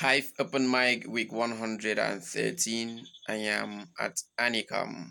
Hive Open Mic Week 113. I am at Anicom.